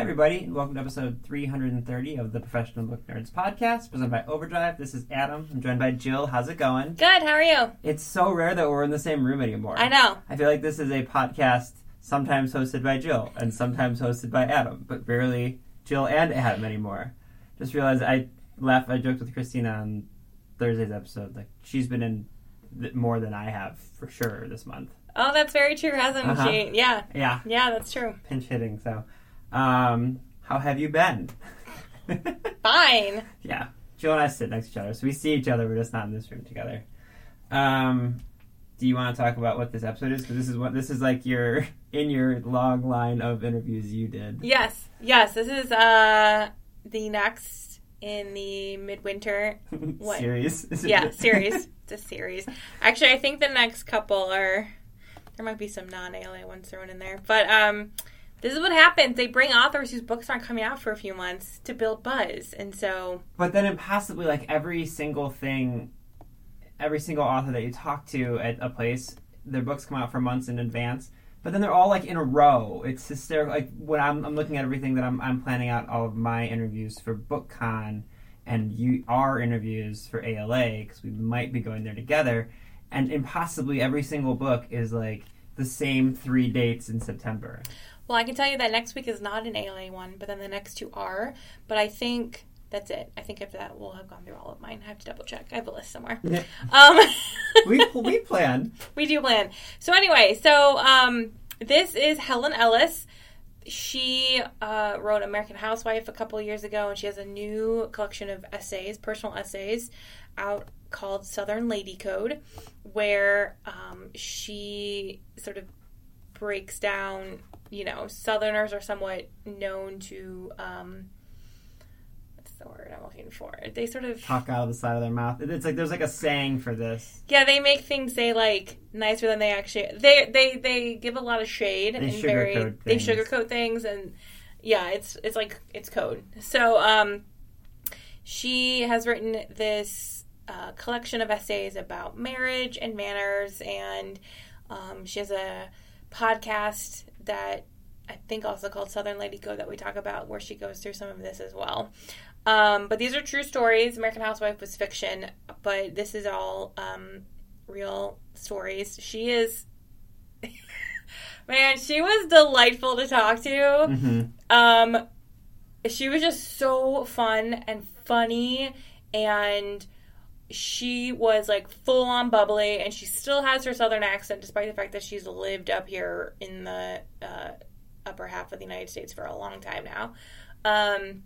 Hi, everybody, and welcome to episode 330 of the Professional Book Nerds podcast, presented by Overdrive. This is Adam. I'm joined by Jill. How's it going? Good. How are you? It's so rare that we're in the same room anymore. I know. I feel like this is a podcast sometimes hosted by Jill and sometimes hosted by Adam, but rarely Jill and Adam anymore. Just realized I laughed, I joked with Christina on Thursday's episode. Like, she's been in th- more than I have for sure this month. Oh, that's very true, hasn't Uh-huh. she? Yeah. Yeah, Yeah, that's true. pinch hitting. So, um, how have you been? Fine. yeah, Jill and I sit next to each other, so we see each other. We're just not in this room together. Um, do you want to talk about what this episode is? Because this is what this is like your in your long line of interviews you did. Yes. Yes. This is uh the next in the midwinter. What? series. Yeah, series. It's a series. Actually, I think the next couple are. There might be some non-ALA ones thrown in there, but um, this is what happens. They bring authors whose books aren't coming out for a few months to build buzz, and so But then impossibly, like every single thing, every single author that you talk to at a place, their books come out for months in advance. But then they're all like in a row. It's hysterical. Like when I'm, I'm looking at everything that I'm, I'm planning out all of my interviews for BookCon and you our interviews for ALA because we might be going there together, and impossibly every single book is like the same three dates in September. Well, I can tell you that next week is not an ALA one, but then the next two are. But I think that's it. I think after that, we'll have gone through all of mine. I have to double check. I have a list somewhere. Um, we we planned. we do plan. So anyway, so um, this is Helen Ellis. She uh, wrote American Housewife a couple years ago, and she has a new collection of essays, personal essays, out called Southern Lady Code, where um, she sort of breaks down. You know, Southerners are somewhat known to. Um, what's the word I'm looking for? They sort of Talk out of the side of their mouth. It's like there's like a saying for this. Yeah, they make things say like nicer than they actually. They they they give a lot of shade They and sugarcoat very they things. sugarcoat things and yeah, it's it's like it's code. So um, she has written this uh, collection of essays about marriage and manners, and um, she has a podcast that I think also called Southern Lady Code that we talk about, where she goes through some of this as well. Um, but these are true stories. American Housewife was fiction, but this is all um, real stories. She is, man, she was delightful to talk to. hmm Um, she was just so fun and funny, and she was like full on bubbly, and she still has her southern accent despite the fact that she's lived up here in the uh, upper half of the United States for a long time now. Um,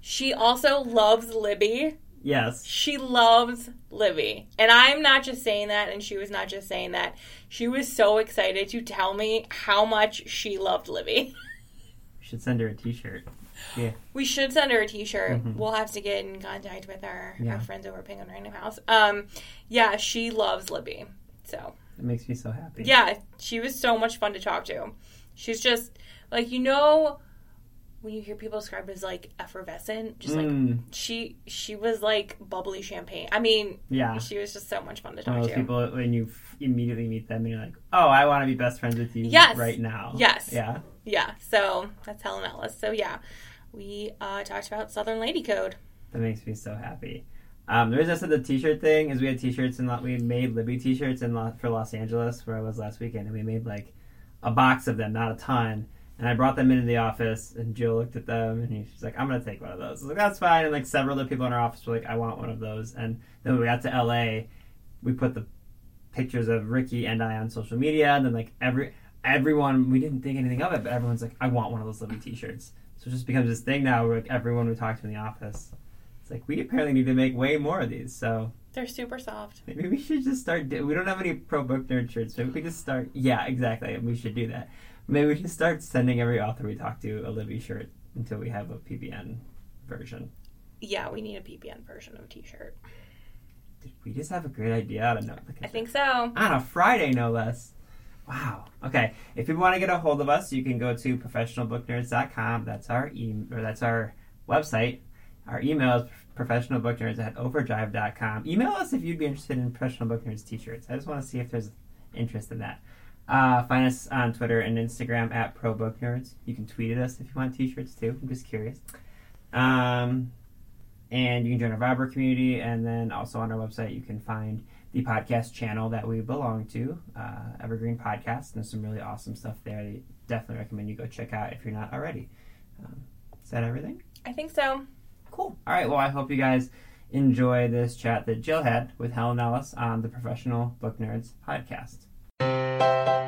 she also loves Libby. Yes. She loves Libby. And I'm not just saying that, and she was not just saying that. She was so excited to tell me how much she loved Libby. Should send her a T-shirt. Yeah. We should send her a T-shirt. Mhm. We'll have to get in contact with our, Yeah. our friends over at Penguin Random House. Um, yeah, she loves Libby. So It makes me so happy. yeah, she was so much fun to talk to. She's just like you know when you hear people described as like effervescent, just like Mm, she she was like bubbly champagne. I mean, yeah. she was just so much fun to One talk of those to. people when you f- immediately meet them and you're like, oh, I want to be best friends with you Yes. right now. Yes. Yeah. Yeah, so that's Helen Ellis. So yeah, we uh, talked about Southern Lady Code. That makes me so happy. Um, the reason I said the T-shirt thing is we had T-shirts and we made Libby T-shirts in for Los Angeles where I was last weekend, and we made like a box of them, not a ton. And I brought them into the office, and Jill looked at them, and he, she's like, "I'm gonna take one of those." I was like, "That's fine." And like several other people in our office were like, "I want one of those." And then when we got to LA, we put the pictures of Ricky and I on social media, and then like every everyone, we didn't think anything of it, but everyone's like, "I want one of those Libby T-shirts." So it just becomes this thing now where like everyone we talk to in the office, it's like we apparently need to make way more of these. So They're super soft. maybe we should just start. Do- we don't have any pro book nerd shirts. Maybe we just start. Yeah, exactly. We should do that. Maybe we should start sending every author we talk to a Libby shirt until we have a PBN version. Yeah, we need a PBN version of a T-shirt. Did we just have a great idea out of no? I think so. on a Friday, no less. Wow. Okay. If you want to get a hold of us, you can go to professionalbooknerds.com. That's our e- or that's our website. Our email is professionalbooknerds at overdrive.com. Email us if you'd be interested in professional book nerds t-shirts. I just want to see if there's interest in that. Uh, find us on Twitter and Instagram at Pro Book Nerds. You can tweet at us if you want t-shirts too. I'm just curious. Um, and you can join our Viber community, and then also on our website you can find the podcast channel that we belong to, uh, Evergreen Podcast. There's some really awesome stuff there. That definitely recommend you go check out if you're not already. Um, is that everything? I think so. Cool. All right. Well, I hope you guys enjoy this chat that Jill had with Helen Ellis on the Professional Book Nerds podcast.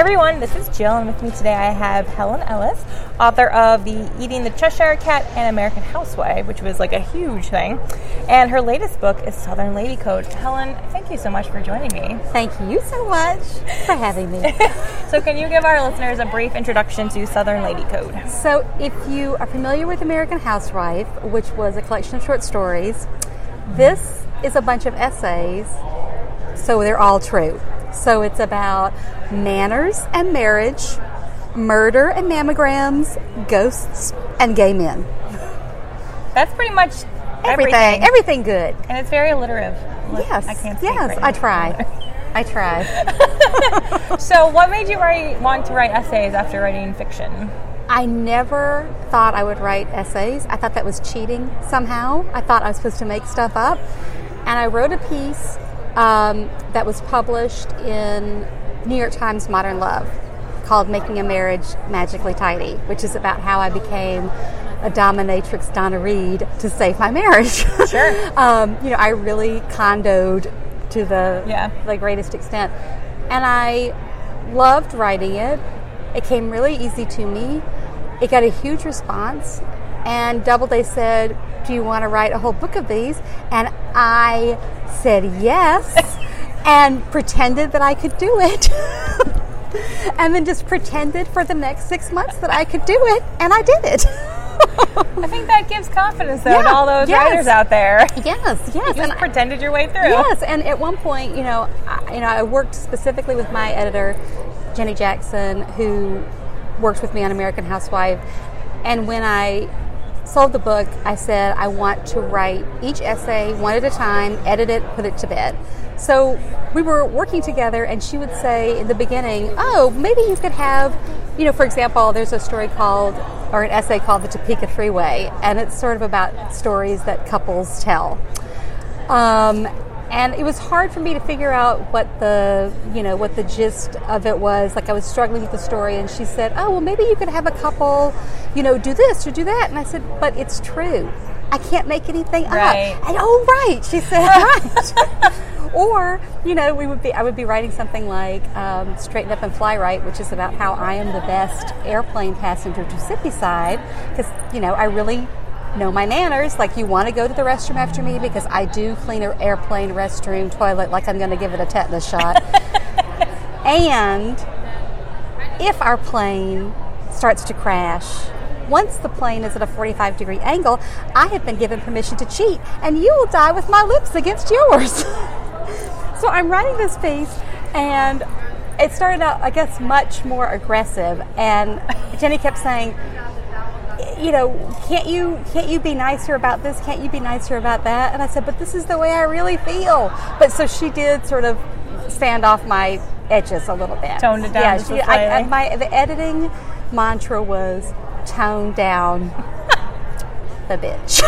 Hi everyone, this is Jill, and with me today I have Helen Ellis, author of the Eating the Cheshire Cat and American Housewife, which was like a huge thing. And her latest book is Southern Lady Code. Helen, thank you so much for joining me. Thank you so much for having me. So, can you give our listeners a brief introduction to Southern Lady Code? so, if you are familiar with American Housewife, which was a collection of short stories, this is a bunch of essays, so they're all true. So, it's about manners and marriage, murder and mammograms, ghosts and gay men. That's pretty much Everything, everything. everything good. and it's very alliterative. Yes, I can't yes, I try. I try. So, what made you write, want to write essays after writing fiction? I never thought I would write essays. I thought that was cheating somehow. I thought I was supposed to make stuff up. And I wrote a piece um, that was published in New York Times Modern Love called Making a Marriage Magically Tidy, which is about how I became a dominatrix Donna Reed to save my marriage. Sure. um, you know, I really condoed to the Yeah. the greatest extent, and I loved writing it. It came really easy to me. It got a huge response, and Doubleday said, "Do you want to write a whole book of these?" And I said yes, and pretended that I could do it. And then just pretended for the next six months that I could do it, and I did it. I think that gives confidence, though, to all those yes. writers out there. yes, yes. You and just I- pretended your way through. Yes, and at one point, you know, I, you know, I worked specifically with my editor, Jenny Jackson, who worked with me on American Housewife. And when I sold the book, I said I want to write each essay one at a time, edit it, put it to bed. So we were working together, and she would say in the beginning, "Oh, maybe you could have." You know, for example, there's a story called, or an essay called The Topeka Three Way, and it's sort of about stories that couples tell. Um, and it was hard for me to figure out what the you know what the gist of it was. Like I was struggling with the story, and she said, "Oh, well, maybe you could have a couple, you know, do this or do that." And I said, "But it's true. I can't make anything Right. up." And oh, right, she said, right. or you know, we would be I would be writing something like um, "Straighten Up and Fly Right," which is about how I am the best airplane passenger to sit beside because you know I really know my manners. Like, you want to go to the restroom after me because I do clean an airplane restroom toilet like I'm going to give it a tetanus shot. and if our plane starts to crash, once the plane is at a 45 degree angle, I have been given permission to cheat, and you will die with my lips against yours. so I'm writing this piece, and it started out, I guess, much more aggressive. And Jenny kept saying, you know, can't you can't you be nicer about this? Can't you be nicer about that? And I said, but this is the way I really feel. But so she did sort of stand off my edges a little bit, Toned it down Yeah, she, I, I, my the editing mantra was tone down the bitch.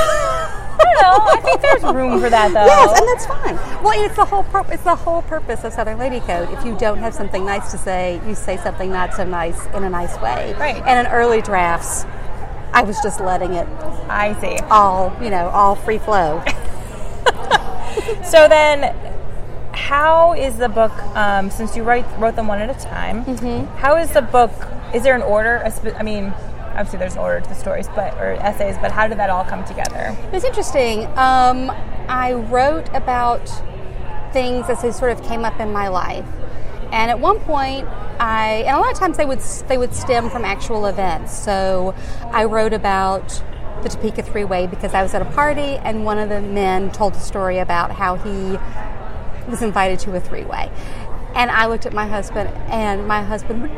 No, I think there's room for that, though. Yes, and that's fine. Well, it's the whole pur- it's the whole purpose of Southern Lady Code. If you don't have something nice to say, you say something not so nice in a nice way. Right. And in early drafts, I was just letting it I see. all you know, all free flow. So then, how is the book? Um, since you write wrote them one at a time, Mm-hmm. how is the book? Is there an order? I mean, obviously there's an order to the stories, but or essays. But how did that all come together? It was interesting. Um, I wrote about things as they sort of came up in my life, and at one point, I and a lot of times they would they would stem from actual events. So I wrote about the Topeka Three Way because I was at a party and one of the men told a story about how he was invited to a three way. And I looked at my husband, and my husband would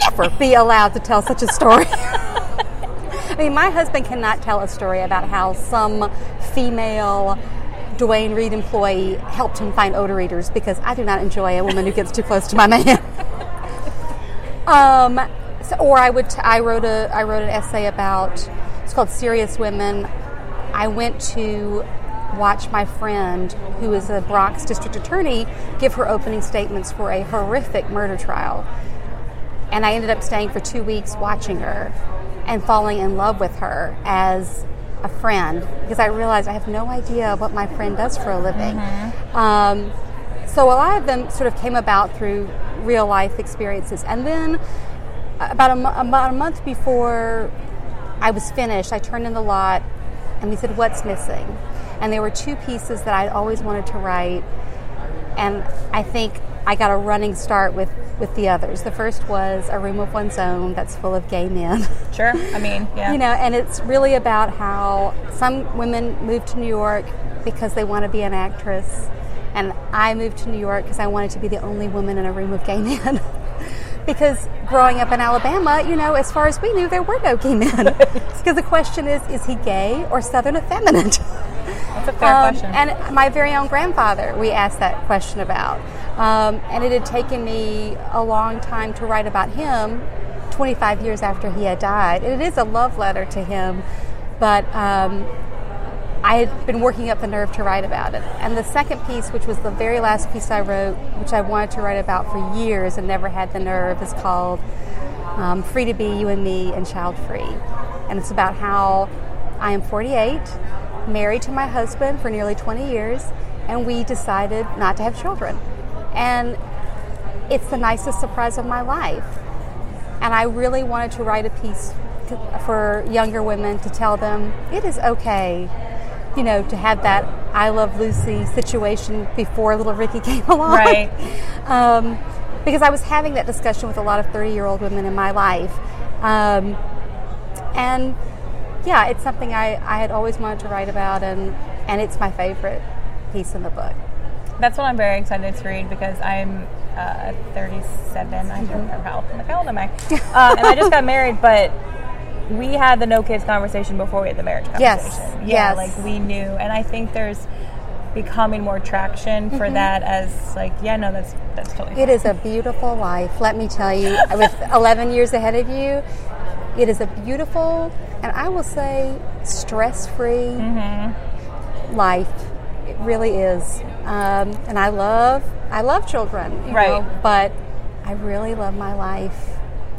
never be allowed to tell such a story. I mean, my husband cannot tell a story about how some female Duane Reade employee helped him find odor eaters because I do not enjoy a woman who gets too close to my man. um, so, or I would. T- I wrote a. I wrote an essay about. It's called Serious Women. I went to watch my friend, who is a Bronx district attorney, give her opening statements for a horrific murder trial. And I ended up staying for two weeks watching her and falling in love with her as a friend because I realized I have no idea what my friend does for a living. Um, so a lot of them sort of came about through real life experiences. And then about a, about a month before I was finished, I turned in the lot and we said, What's missing? And there were two pieces that I'd always wanted to write. And I think I got a running start with, with the others. The first was A Room of One's Own that's full of gay men. Sure. I mean, yeah. You know, and it's really about how some women move to New York because they want to be an actress, and I moved to New York because I wanted to be the only woman in a room of gay men. because growing up in Alabama, you know, as far as we knew, there were no gay men. because the question is, is he gay or Southern effeminate? That's a fair Um, question. And my very own grandfather, we asked that question about. Um, and it had taken me a long time to write about him, 25 years after he had died. And it is a love letter to him, but um, I had been working up the nerve to write about it. And the second piece, which was the very last piece I wrote, which I wanted to write about for years and never had the nerve, is called um, Free to Be You and Me and Child Free. And it's about how I am 48, married to my husband for nearly 20 years, and we decided not to have children. And it's the nicest surprise of my life. And I really wanted to write a piece to, for younger women to tell them it is okay, you know, to have that I love Lucy situation before little Ricky came along. Right. um, because I was having that discussion with a lot of 30 year old women in my life. Um, and yeah, it's something I, I had always wanted to write about, and, and it's my favorite piece in the book. That's what I'm very excited to read because I'm uh, 37. I don't remember how old. How old am I? um, and I just got married, but we had the no kids conversation before we had the marriage conversation. Yes, Yeah, yes. like we knew, and I think there's becoming more traction for that as like, yeah, no, that's that's totally. It is a beautiful life, let me tell you. With 11 years ahead of you, it is a beautiful, and I will say, stress free life. It really is. Um, and I love, I love children, you Right. know, but I really love my life.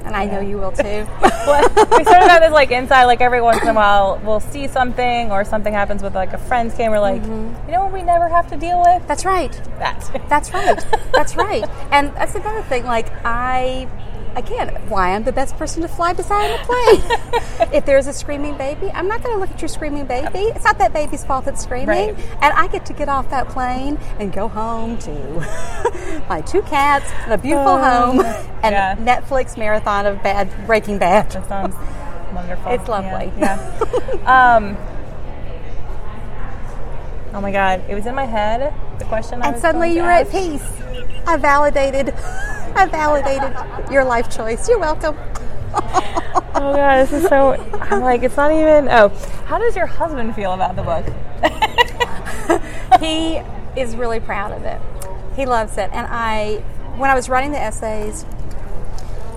And I know you will too. Well, we sort of have this like inside, like every once in a while we'll see something or something happens with like a friend's game. We're like, you know what we never have to deal with? That's right. That. That's right. That's right. And that's another thing. Like I, again, why I'm the best person to fly beside on a plane. if there's a screaming baby, I'm not going to look at your screaming baby. It's not that baby's fault that's screaming. Right. And I get to get off that plane and go home to my two cats and a beautiful Oh, home and yeah. Netflix marathon of bad Breaking Bad. That sounds wonderful. It's lovely. Yeah. yeah. um, oh my god, it was in my head. The question. I And was suddenly you were at peace. I validated. I validated your life choice. You're welcome. Oh god, this is so. I'm like, it's not even. Oh, how does your husband feel about the book? he is really proud of it. He loves it. And I, when I was writing the essays,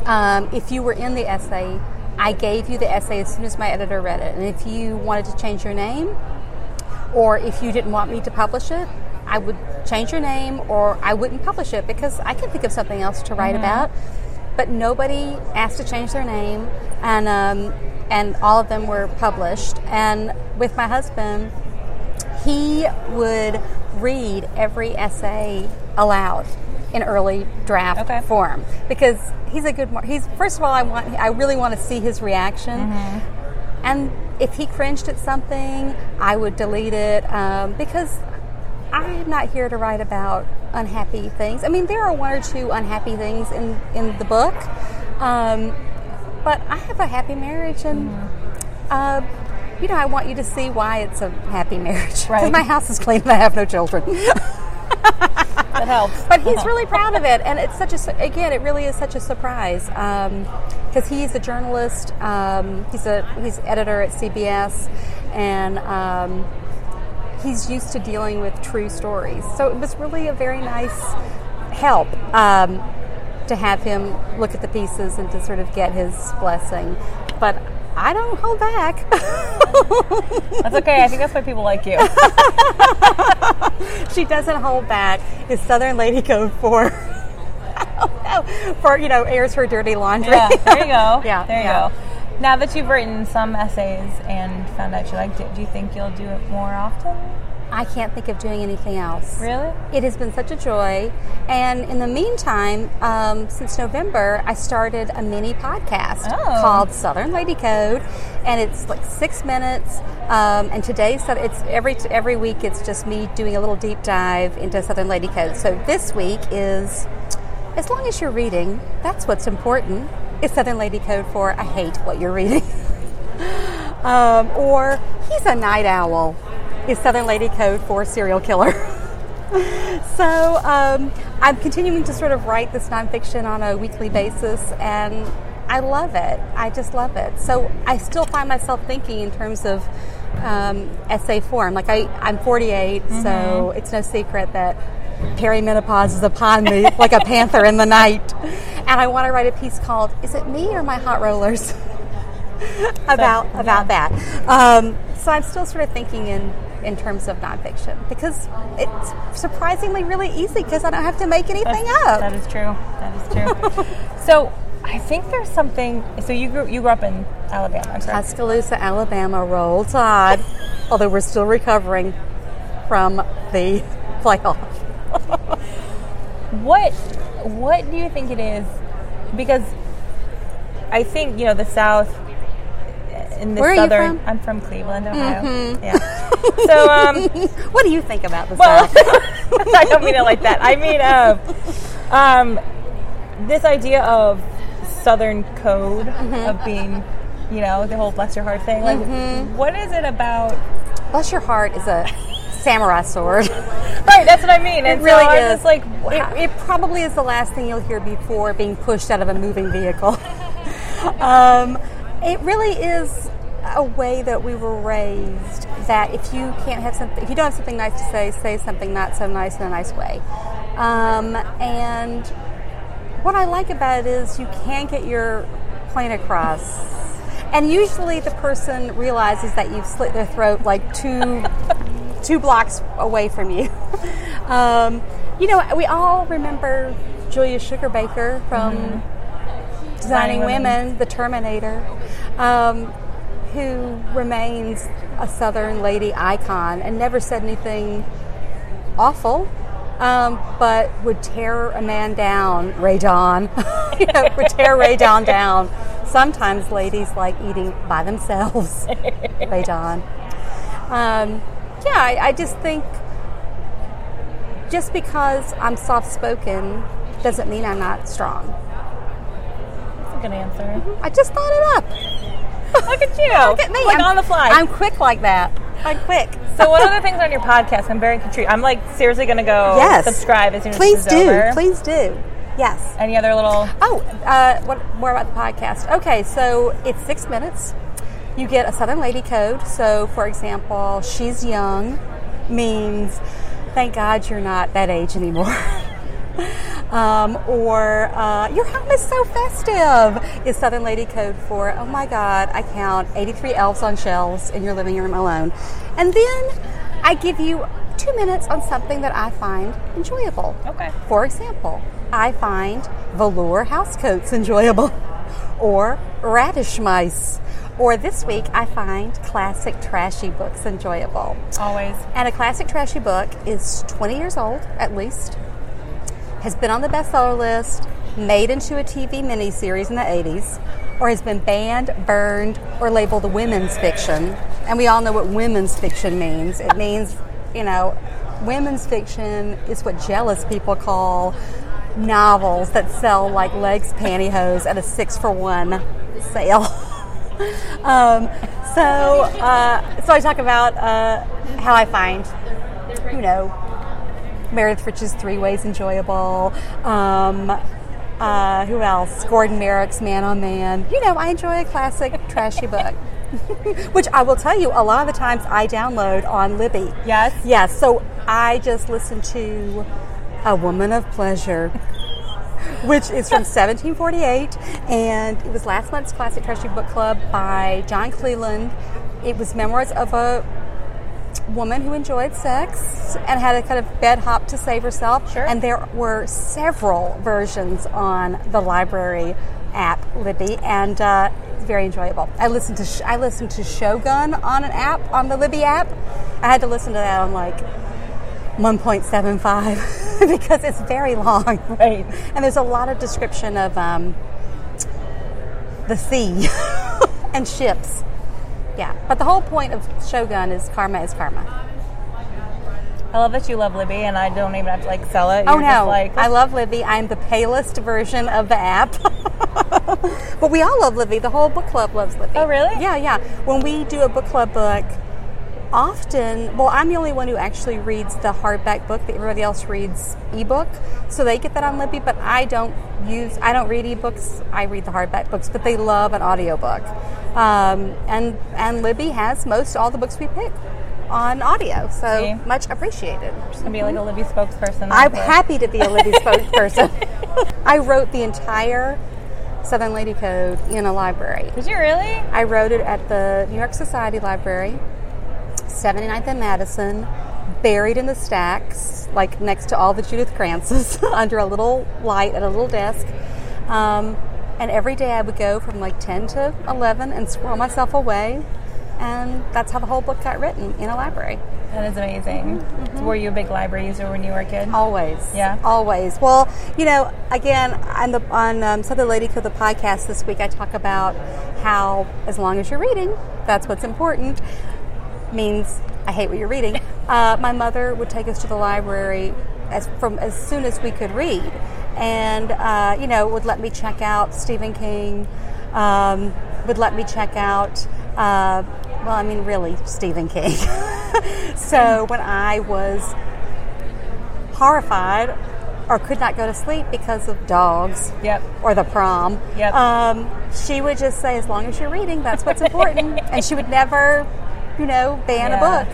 um, if you were in the essay, I gave you the essay as soon as my editor read it. And if you wanted to change your name, or if you didn't want me to publish it, I would change your name or I wouldn't publish it because I can think of something else to write about. But nobody asked to change their name, and um, and all of them were published. And with my husband, he would read every essay aloud in early draft Okay. form because he's a good. He's first of all, I want. I really want to see his reaction. And if he cringed at something, I would delete it um, because I'm not here to write about unhappy things. I mean, there are one or two unhappy things in, in the book, um, but I have a happy marriage, and uh, you know, I want you to see why it's a happy marriage. Because Right. my house is clean and I have no children. that helps. but he's really proud of it, and it's such a again, it really is such a surprise because he's a journalist. Um, he's a he's editor at CBS, and um, he's used to dealing with true stories. So it was really a very nice help um, to have him look at the pieces and to sort of get his blessing. But I don't hold back. That's okay. I think that's why people like you. she doesn't hold back. Is Southern Lady Code for for you know airs her dirty laundry? Yeah, there you go. Yeah, there you yeah. go. Now that you've written some essays and found out you liked it, do you think you'll do it more often? I can't think of doing anything else. Really? It has been such a joy. And in the meantime, um, since November, I started a mini podcast Oh. called Southern Lady Code, and it's like six minutes. Um, and today, so it's every every week, it's just me doing a little deep dive into Southern Lady Code. So this week is, as long as you're reading, that's what's important. Is Southern Lady Code for I hate what you're reading, um, or he's a night owl. Is Southern Lady Code for serial killer. so um, I'm continuing to sort of write this nonfiction on a weekly basis, and I love it. I just love it. So I still find myself thinking in terms of um, essay form. Like I, I'm 48, so it's no secret that perimenopause is upon me like a panther in the night, and I want to write a piece called "Is it me or my hot rollers?" about about that. Um, so I'm still sort of thinking in in terms of nonfiction because it's surprisingly really easy because I don't have to make anything up. That is true. That is true. so I think there's something. So you grew you grew up in Alabama, correct? Tuscaloosa, Alabama, roll tide. Although we're still recovering from the playoff. What what do you think it is? Because I think you know the South in the Where southern. from? Mm-hmm. I'm from Cleveland, Ohio. Yeah. So um, What do you think about the well, South? I don't mean it like that. I mean uh, um, this idea of Southern code Mm-hmm. of being, you know, the whole bless your heart thing. Like, Mm-hmm. what is it about? Bless your heart is a samurai sword. Right, that's what I mean. It And so really I'm is. just like, it, it probably is the last thing you'll hear before being pushed out of a moving vehicle. um, it really is a way that we were raised that if you can't have something, if you don't have something nice to say, say something not so nice in a nice way. Um, and what I like about it is you can get your point across. And usually the person realizes that you've slit their throat like two two blocks away from you. Um, you know, we all remember Julia Sugarbaker from Designing Designing Women, Women. The Terminator, um, who remains a Southern lady icon and never said anything awful. Um, but would tear a man down, Ray Don. you know, would tear Ray Don down. Sometimes ladies like eating by themselves, Ray Don. Um, yeah, I, I just think just because I'm soft spoken doesn't mean I'm not strong. that's a good answer. I just thought it up. Look at you. Look at me. Like I'm, on the fly. I'm quick like that. I'm quick. so one of the things on your podcast, I'm very intrigued. I'm like seriously going to go yes. subscribe as soon as Please this is do. over. Please do. Yes. Any other little? Oh, uh, what more about the podcast? Okay, so it's six minutes. You get a Southern Lady code. So, for example, she's young means thank God you're not that age anymore. um, or uh, your home is so festive is Southern Lady code for oh my God, I count 83 elves on shelves in your living room alone. And then I give you two minutes on something that I find enjoyable. Okay. For example, I find velour housecoats enjoyable, or radish mice. Or this week, I find classic trashy books enjoyable. Always. And a classic trashy book is 20 years old, at least, has been on the bestseller list, made into a TV miniseries in the 80s, or has been banned, burned, or labeled women's fiction. And we all know what women's fiction means. It means, you know, women's fiction is what jealous people call novels that sell like legs pantyhose at a six for one sale. um, so, uh, so I talk about uh, how I find, you know, Meredith Rich's Three Ways Enjoyable. Um, uh, who else? Gordon Merrick's Man on Man. You know, I enjoy a classic trashy book. Which I will tell you, a lot of the times I download on Libby. Yes? Yes. So I just listen to A Woman of Pleasure, which is from 1748, and it was last month's Classic Trashy Book Club by John Cleland. It was memoirs of a woman who enjoyed sex and had a kind of bed hop to save herself. Sure. And there were several versions on the library app Libby, and uh, it's very enjoyable. I listened to sh- I listened to Shogun on an app on the Libby app. I had to listen to that on like 1.75 because it's very long. Right. And there's a lot of description of um, the sea and ships. Yeah, but the whole point of Shogun is karma is karma. I love that you love Libby, and I don't even have to like sell it. Oh You're just no, like I love Libby. I'm the palest version of the app. but we all love Libby. The whole book club loves Libby. Oh, really? Yeah, yeah. When we do a book club book, often, well, I'm the only one who actually reads the hardback book. That everybody else reads ebook, so they get that on Libby. But I don't use, I don't read ebooks. I read the hardback books, but they love an audiobook. Um, and and Libby has most all the books we pick on audio, so See? much appreciated. gonna be like a Libby spokesperson. I'm happy to be a Libby spokesperson. I wrote the entire Southern Lady Code in a library. Did you really? I wrote it at the New York Society Library, 79th and Madison, buried in the stacks, like next to all the Judith Krantzes, under a little light at a little desk. Um, and every day I would go from like 10 to 11 and squirrel myself away. And that's how the whole book got written in a library. That is amazing. Mm-hmm, So were you a big library user when you were a kid? Always. Yeah? Always. Well, you know, again, on the on um, Southern Lady Code, the podcast this week, I talk about how as long as you're reading, that's what's important. Means I hate what you're reading. Uh, my mother would take us to the library as from as soon as we could read, and uh, you know would let me check out Stephen King. Um, would let me check out. Uh, well, I mean, really, Stephen King. so when I was horrified or could not go to sleep because of dogs Yep. or the prom. Yep. Um, she would just say, as long as you're reading, that's what's important. and she would never, you know, ban Yeah. a book.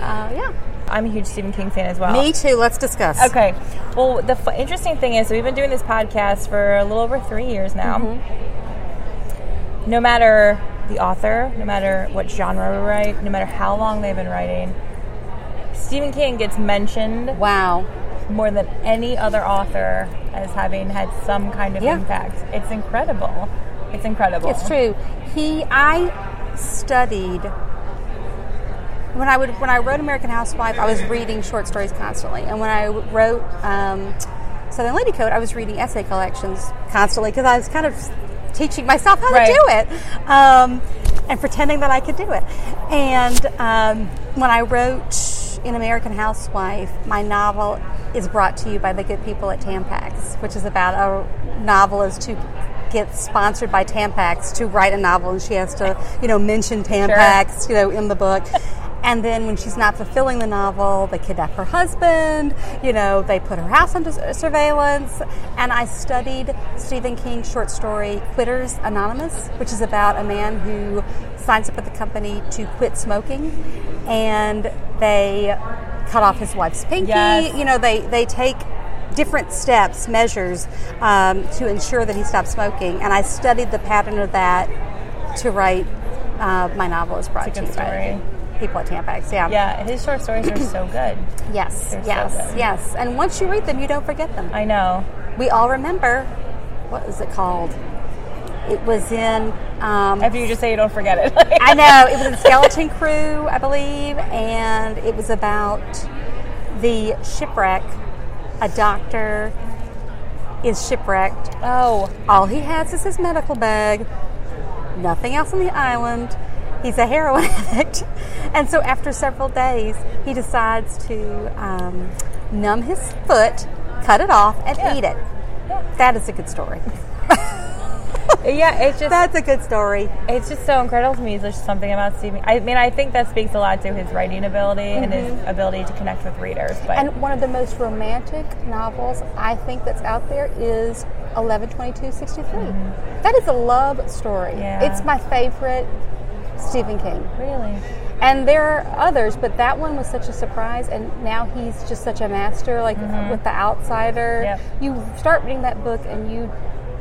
Uh, yeah. I'm a huge Stephen King fan as well. Me too. Let's discuss. Okay. Well, the f- interesting thing is, we've been doing this podcast for a little over three years now. Mm-hmm. No matter the author, no matter what genre we write, no matter how long they've been writing, Stephen King gets mentioned Wow. more than any other author as having had some kind of Yeah. impact. It's incredible. It's incredible. It's true. He, I studied when I would when I wrote American Housewife. I was reading short stories constantly, and when I wrote um, Southern Lady Code, I was reading essay collections constantly because I was kind of teaching myself how Right. to do it um, and pretending that I could do it. And um, when I wrote in American Housewife, my novel is brought to you by the good people at Tampax, which is about a novelist who gets sponsored by Tampax to write a novel, and she has to, you know, mention Tampax, you know, in the book. And then when she's not fulfilling the novel, they kidnap her husband, you know, they put her house under surveillance. And I studied Stephen King's short story, Quitters Anonymous, which is about a man who signs up with the company to quit smoking. And they cut off his wife's pinky. Yes. You know, they, they take different steps, measures um, to ensure that he stops smoking. And I studied the pattern of that to write uh, my novel is brought It's a to you by story. People at Tampax. Yeah. Yeah, his short stories are so good. Yes. They're so yes. good. yes. And once you read them, you don't forget them. I know. we all remember. What was it called? It was in. Um, After you just say you don't forget it. I know it was in Skeleton Crew, I believe, and it was about the shipwreck. A doctor is shipwrecked. oh, All he has is his medical bag. Nothing else on the island. He's a heroin addict, and so after several days, he decides to um, numb his foot, cut it off, and Yeah. eat it. Yeah. That is a good story. yeah, it's just That's a good story. it's just so incredible to me. There's something about Stephen. I mean, I think that speaks a lot to his writing ability and his ability to connect with readers. But Mm-hmm. And one of the most romantic novels I think that's out there is 112263. That is a love story. Mm-hmm. Yeah. It's my favorite Stephen King. really, And there are others, but that one was such a surprise, and now he's just such a master. Like with The Outsider, Yep. you start reading that book and you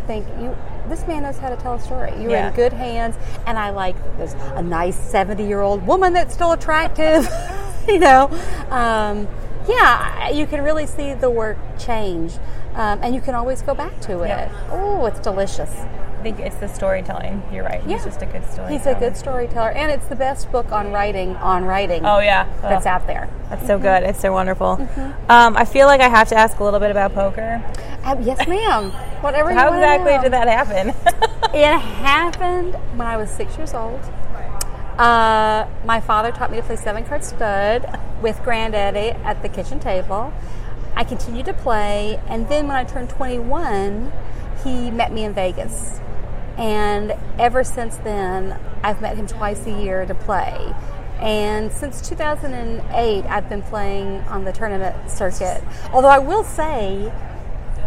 think you this man knows how to tell a story. You're Yeah. in good hands, and I like there's a nice seventy year old woman that's still attractive. you know, um, yeah, you can really see the work change, um, and you can always go back to it. Oh, it's delicious. I think it's the storytelling. You're right. He's just a good storyteller. He's a good storyteller, and it's the best book on writing on writing. Oh yeah, that's Oh, out there. That's so good. It's so wonderful. Um, I feel like I have to ask a little bit about poker. Uh, yes, ma'am. Whatever. you How exactly did that happen? It happened when I was six years old. Uh, my father taught me to play seven card stud with Granddaddy at the kitchen table. I continued to play, and then when I turned 21, he met me in Vegas. And ever since then, I've met him twice a year to play. And since 2008, I've been playing on the tournament circuit. Although I will say,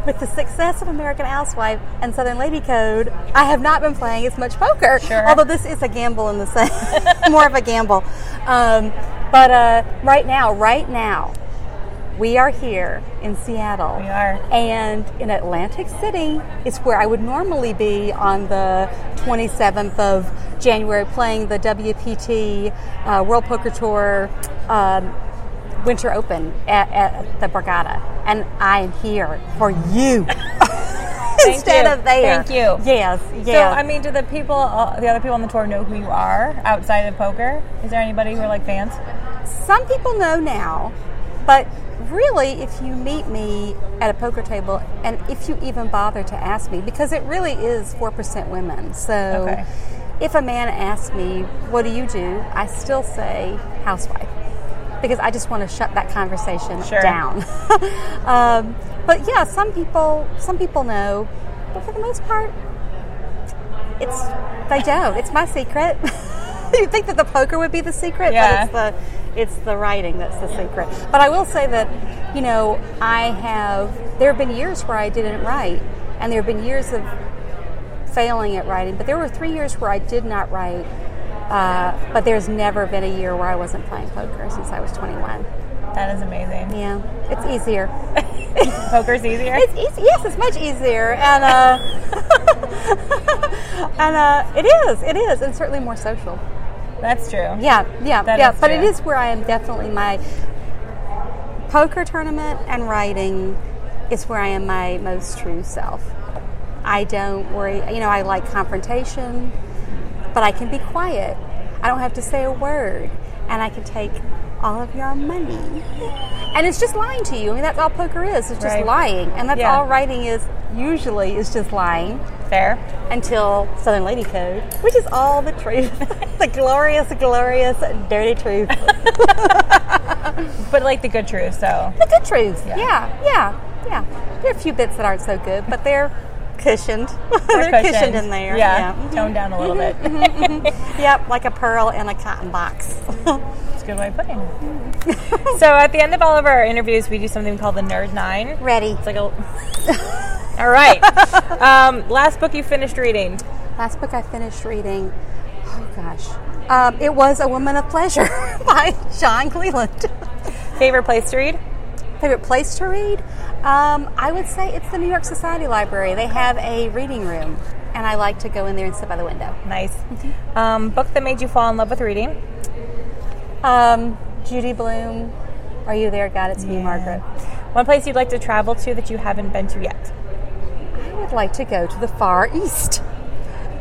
with the success of American Housewife and Southern Lady Code, I have not been playing as much poker. Sure. Although this is a gamble in the same, more of a gamble. Um, but uh, right now, right now, we are here in Seattle. We are. And in Atlantic City is where I would normally be on the 27th of January playing the WPT uh, World Poker Tour um, Winter Open at, at the Borgata. And I am here for you. Instead you. of there. Thank you. Yes, So. I mean, do the people, uh, the other people on the tour, know who you are outside of poker? Is there anybody who are like fans? Some people know now, but really, if you meet me at a poker table, and if you even bother to ask me, because it really is 4% women. So Okay. if a man asks me, What do you do? I still say housewife. Because I just want to shut that conversation Sure. down. um, but yeah, some people some people know, but for the most part, it's they don't. It's my secret. you think that the poker would be the secret, Yeah. but it's the it's the writing that's the secret. But I will say that you know I have. There have been years where I didn't write, and there have been years of failing at writing. But there were three years where I did not write. Uh, but there's never been a year where I wasn't playing poker since I was 21. That is amazing. Yeah, it's easier. Poker's easier. It's easy. Yes, it's much easier, and uh, and uh, it is. It is, and certainly more social. That's true. Yeah, yeah, That yeah. But it is where I am definitely my poker tournament and writing is where I am my most true self. I don't worry. You know, I like confrontation, but I can be quiet. I don't have to say a word, and I can take all of your money. And it's just lying to you. I mean, that's all poker is. It's just Right. lying, and that's Yeah. all writing is. Usually, is just lying Fair. until Southern Lady Code, which is all the truth, the glorious, glorious, dirty truth, But like the good truth, so. the good truth. Yeah. Yeah, yeah, yeah. There are a few bits that aren't so good, but they're cushioned. They're, cushioned. cushioned in there. Yeah. Mhm. Toned down a little bit. Yep, like a pearl in a cotton box. That's a good way of putting it. so at the end of all of our interviews, we do something called the Nerd Nine. Ready. It's like a. all right. Um, last book you finished reading. Last book I finished reading. Oh gosh, um, it was A Woman of Pleasure by John Cleland. Favorite place to read? Favorite place to read? Um, I would say it's the New York Society Library. They have a reading room, and I like to go in there and sit by the window. Nice. Um, book that made you fall in love with reading. Um, Judy Blume, Are You There, God? It's Me, Margaret. One place you'd like to travel to that you haven't been to yet. I would like to go to the Far East.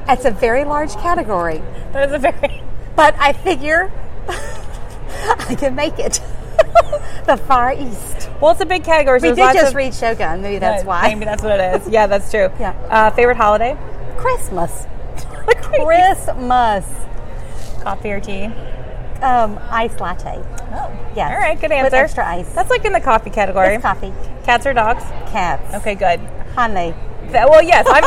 That's a very large category, That was a very. but I figure I can make it. the Far East. Well, it's a big category. So We did just of, read Shogun. Maybe that's why. Maybe that's what it is. Yeah, that's true. Yeah. Uh, favorite holiday? Christmas. Christmas. Coffee or tea? Um, ice latte. Oh. yeah. All right, good With answer. extra ice. That's like in the coffee category. It's coffee. Cats or dogs? Cats. Okay, good. Honey. That- well, yes, I'm.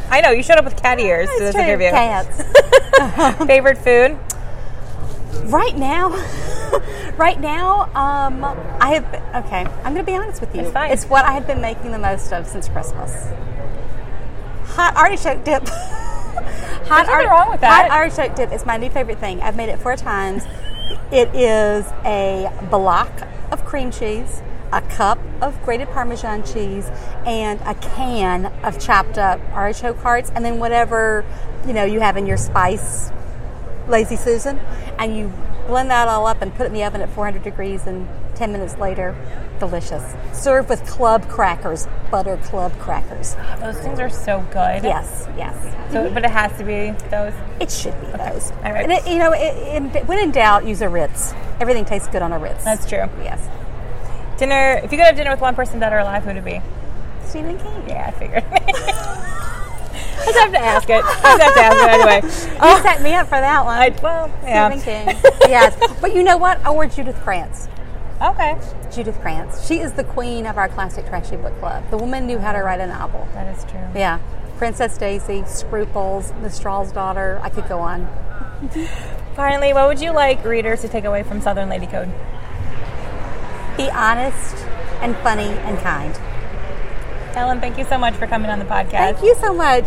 I know you showed up with cat ears to this true, interview. Cats. Favorite food? right now, right now, um, I have. Been, okay, I'm going to be honest with you. It's fine. It's what I have been making the most of since Christmas. Hot artichoke dip. hot nothing wrong with that. Hot artichoke dip is my new favorite thing. I've made it four times. It is a block of cream cheese, a cup of grated Parmesan cheese, and a can of chopped up artichoke hearts, and then whatever you know you have in your spice lazy Susan, and you blend that all up and put it in the oven at 400 degrees, and 10 minutes later, delicious. Serve with club crackers, butter club crackers. Those things are so good. Yes, yes. So, but it has to be those. It should be those. All right. And it, you know, it, in, when in doubt, use a Ritz. Everything tastes good on a Ritz. That's true. yes. Dinner. If you could have dinner with one person dead or alive, who would it be? Stephen King. Yeah, I figured. I just have to ask it. I just have to ask it anyway. You set me up for that one. I, well, yeah. Yes. But you know what? Or Judith Krantz. Okay, Judith Krantz. She is the queen of our classic trashy book club. The woman knew how to write a novel. that is true. Yeah. Princess Daisy, Scruples, Mistral's Daughter. I could go on. Finally, what would you like readers to take away from Southern Lady Code? Be honest and funny and kind. Ellen, thank you so much for coming on the podcast. Thank you so much.